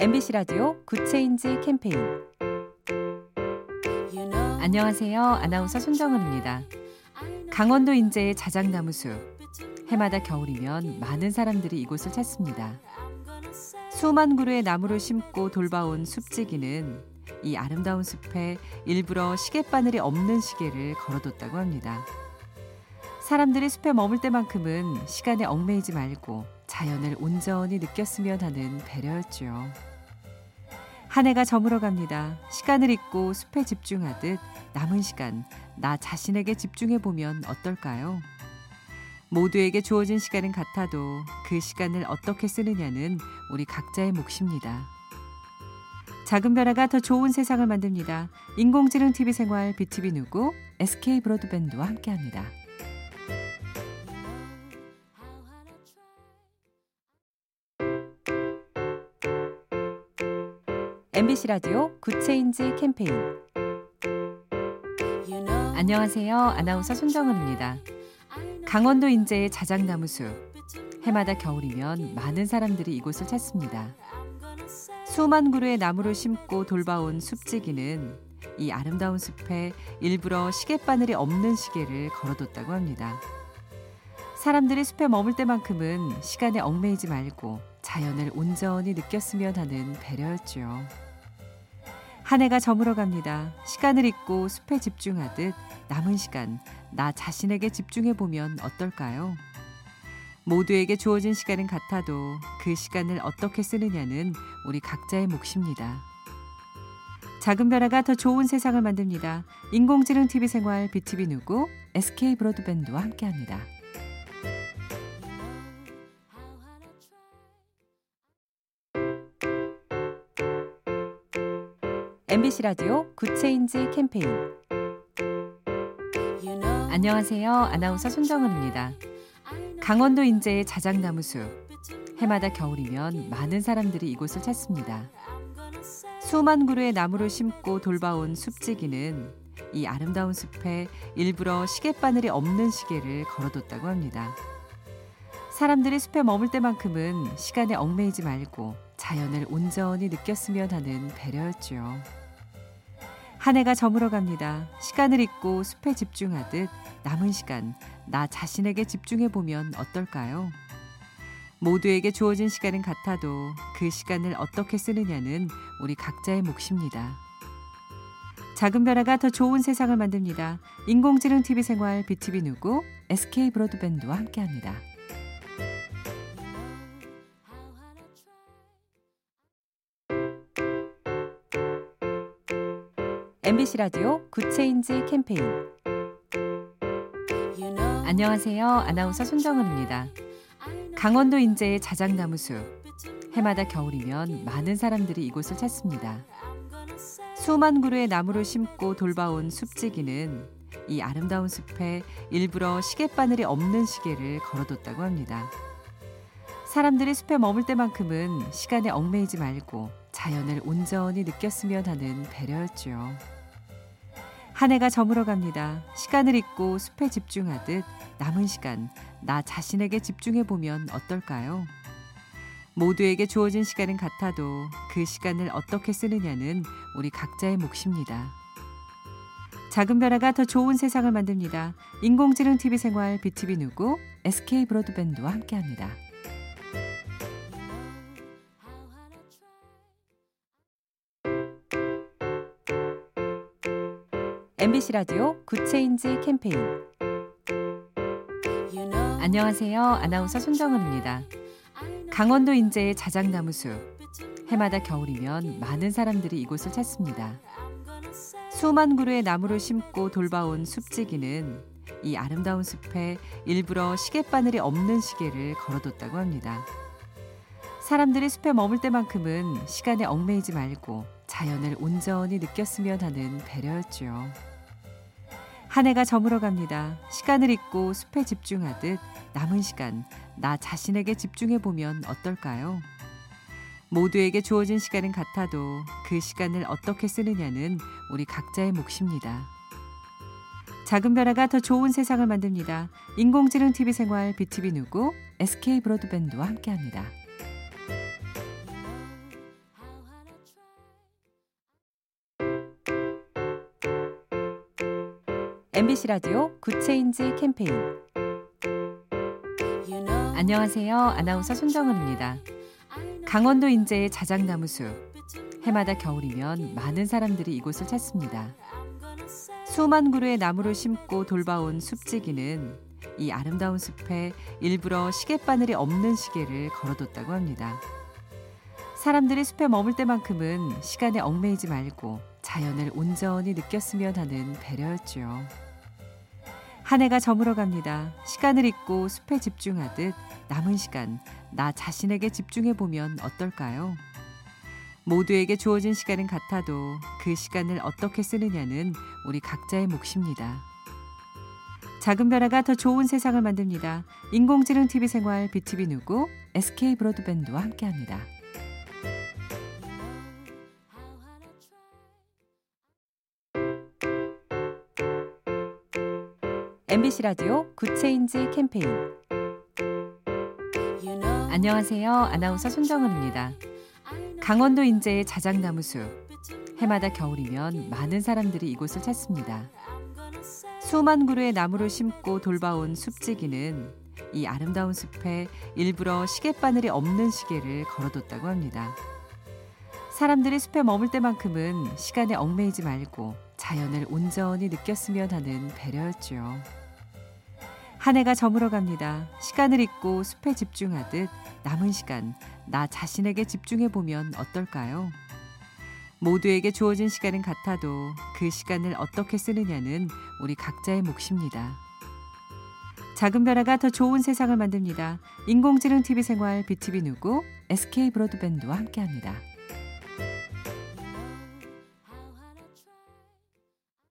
MBC 라디오 Good Change 캠페인 안녕하세요. 아나운서 손정은입니다. 강원도 인제의 자작나무 숲. 해마다 겨울이면 많은 사람들이 이곳을 찾습니다. 수만 그루의 나무를 심고 돌봐온 숲지기는 이 아름다운 숲에 일부러 시계바늘이 없는 시계를 걸어뒀다고 합니다. 사람들이 숲에 머물 때만큼은 시간에 얽매이지 말고 자연을 온전히 느꼈으면 하는 배려였죠. 한 해가 저물어 갑니다. 시간을 잊고 숲에 집중하듯 남은 시간 나 자신에게 집중해 보면 어떨까요? 모두에게 주어진 시간은 같아도 그 시간을 어떻게 쓰느냐는 우리 각자의 몫입니다. 작은 변화가 더 좋은 세상을 만듭니다. 인공지능 TV 생활 BTV 누구 SK 브로드밴드와 함께합니다. MBC 라디오 Good Change 캠페인 안녕하세요. 아나운서 손정은입니다. 강원도 인제의 자작나무 숲. 해마다 겨울이면 많은 사람들이 이곳을 찾습니다. 수만 그루의 나무를 심고 돌봐온 숲지기는 이 아름다운 숲에 일부러 시계바늘이 없는 시계를 걸어뒀다고 합니다. 사람들이 숲에 머물 때만큼은 시간에 얽매이지 말고 자연을 온전히 느꼈으면 하는 배려였죠. 한 해가 저물어 갑니다. 시간을 잊고 숲에 집중하듯 남은 시간 나 자신에게 집중해 보면 어떨까요? 모두에게 주어진 시간은 같아도 그 시간을 어떻게 쓰느냐는 우리 각자의 몫입니다. 작은 변화가 더 좋은 세상을 만듭니다. 인공지능 TV 생활 BTV 누구 SK 브로드밴드와 함께합니다. MBC 라디오 Good Change 캠페인 안녕하세요. 아나운서 손정은입니다. 강원도 인제의 자작나무 숲. 해마다 겨울이면 많은 사람들이 이곳을 찾습니다. 수만 그루의 나무를 심고 돌봐온 숲지기는 이 아름다운 숲에 일부러 시계바늘이 없는 시계를 걸어뒀다고 합니다. 사람들이 숲에 머물 때만큼은 시간에 얽매이지 말고 자연을 온전히 느꼈으면 하는 배려였죠. 한 해가 저물어 갑니다. 시간을 잊고 숲에 집중하듯 남은 시간 나 자신에게 집중해 보면 어떨까요? 모두에게 주어진 시간은 같아도 그 시간을 어떻게 쓰느냐는 우리 각자의 몫입니다. 작은 변화가 더 좋은 세상을 만듭니다. 인공지능 TV 생활 BTV 누구 SK 브로드밴드와 함께합니다. MBC 라디오 Good Change 캠페인 안녕하세요. 아나운서 손정은입니다. 강원도 인제의 자작나무 숲. 해마다 겨울이면 많은 사람들이 이곳을 찾습니다. 수만 그루의 나무를 심고 돌봐온 숲지기는 이 아름다운 숲에 일부러 시계바늘이 없는 시계를 걸어뒀다고 합니다. 사람들이 숲에 머물 때만큼은 시간에 얽매이지 말고 자연을 온전히 느꼈으면 하는 배려였죠. 한 해가 저물어 갑니다. 시간을 잊고 숲에 집중하듯 남은 시간 나 자신에게 집중해 보면 어떨까요? 모두에게 주어진 시간은 같아도 그 시간을 어떻게 쓰느냐는 우리 각자의 몫입니다. 작은 변화가 더 좋은 세상을 만듭니다. 인공지능 TV 생활 BTV 누구 SK 브로드밴드와 함께합니다. MBC 라디오 Good Change 캠페인 안녕하세요. 아나운서 손정은입니다. 강원도 인제의 자작나무 숲. 해마다 겨울이면 많은 사람들이 이곳을 찾습니다. 수만 그루의 나무를 심고 돌봐온 숲지기는 이 아름다운 숲에 일부러 시계바늘이 없는 시계를 걸어뒀다고 합니다. 사람들이 숲에 머물 때만큼은 시간에 얽매이지 말고 자연을 온전히 느꼈으면 하는 배려였죠. 한 해가 저물어 갑니다. 시간을 잊고 숲에 집중하듯 남은 시간 나 자신에게 집중해 보면 어떨까요? 모두에게 주어진 시간은 같아도 그 시간을 어떻게 쓰느냐는 우리 각자의 몫입니다. 작은 변화가 더 좋은 세상을 만듭니다. 인공지능 TV 생활 BTV 누구 SK 브로드밴드와 함께합니다. MBC 라디오 Good Change 캠페인 안녕하세요. 아나운서 손정은입니다. 강원도 인제의 자작나무숲. 해마다 겨울이면 많은 사람들이 이곳을 찾습니다. 수만 그루의 나무를 심고 돌봐온 숲지기는 이 아름다운 숲에 일부러 시계바늘이 없는 시계를 걸어뒀다고 합니다. 사람들이 숲에 머물 때만큼은 시간에 얽매이지 말고 자연을 온전히 느꼈으면 하는 배려였죠. 한 해가 저물어 갑니다. 시간을 잊고 숲에 집중하듯 남은 시간 나 자신에게 집중해 보면 어떨까요? 모두에게 주어진 시간은 같아도 그 시간을 어떻게 쓰느냐는 우리 각자의 몫입니다. 작은 변화가 더 좋은 세상을 만듭니다. 인공지능 TV 생활 BTV 누구 SK 브로드밴드와 함께합니다. MBC 라디오 Good Change 캠페인 안녕하세요. 아나운서 손정은입니다. 강원도 인제의 자작나무숲. 해마다 겨울이면 많은 사람들이 이곳을 찾습니다. 수만 그루의 나무를 심고 돌봐온 숲지기는 이 아름다운 숲에 일부러 시계바늘이 없는 시계를 걸어뒀다고 합니다. 사람들이 숲에 머물 때만큼은 시간에 얽매이지 말고 자연을 온전히 느꼈으면 하는 배려였죠. 한 해가 저물어 갑니다. 시간을 잊고 숲에 집중하듯 남은 시간 나 자신에게 집중해 보면 어떨까요? 모두에게 주어진 시간은 같아도 그 시간을 어떻게 쓰느냐는 우리 각자의 몫입니다. 작은 변화가 더 좋은 세상을 만듭니다. 인공지능 TV 생활 BTV 누구 SK 브로드밴드와 함께합니다.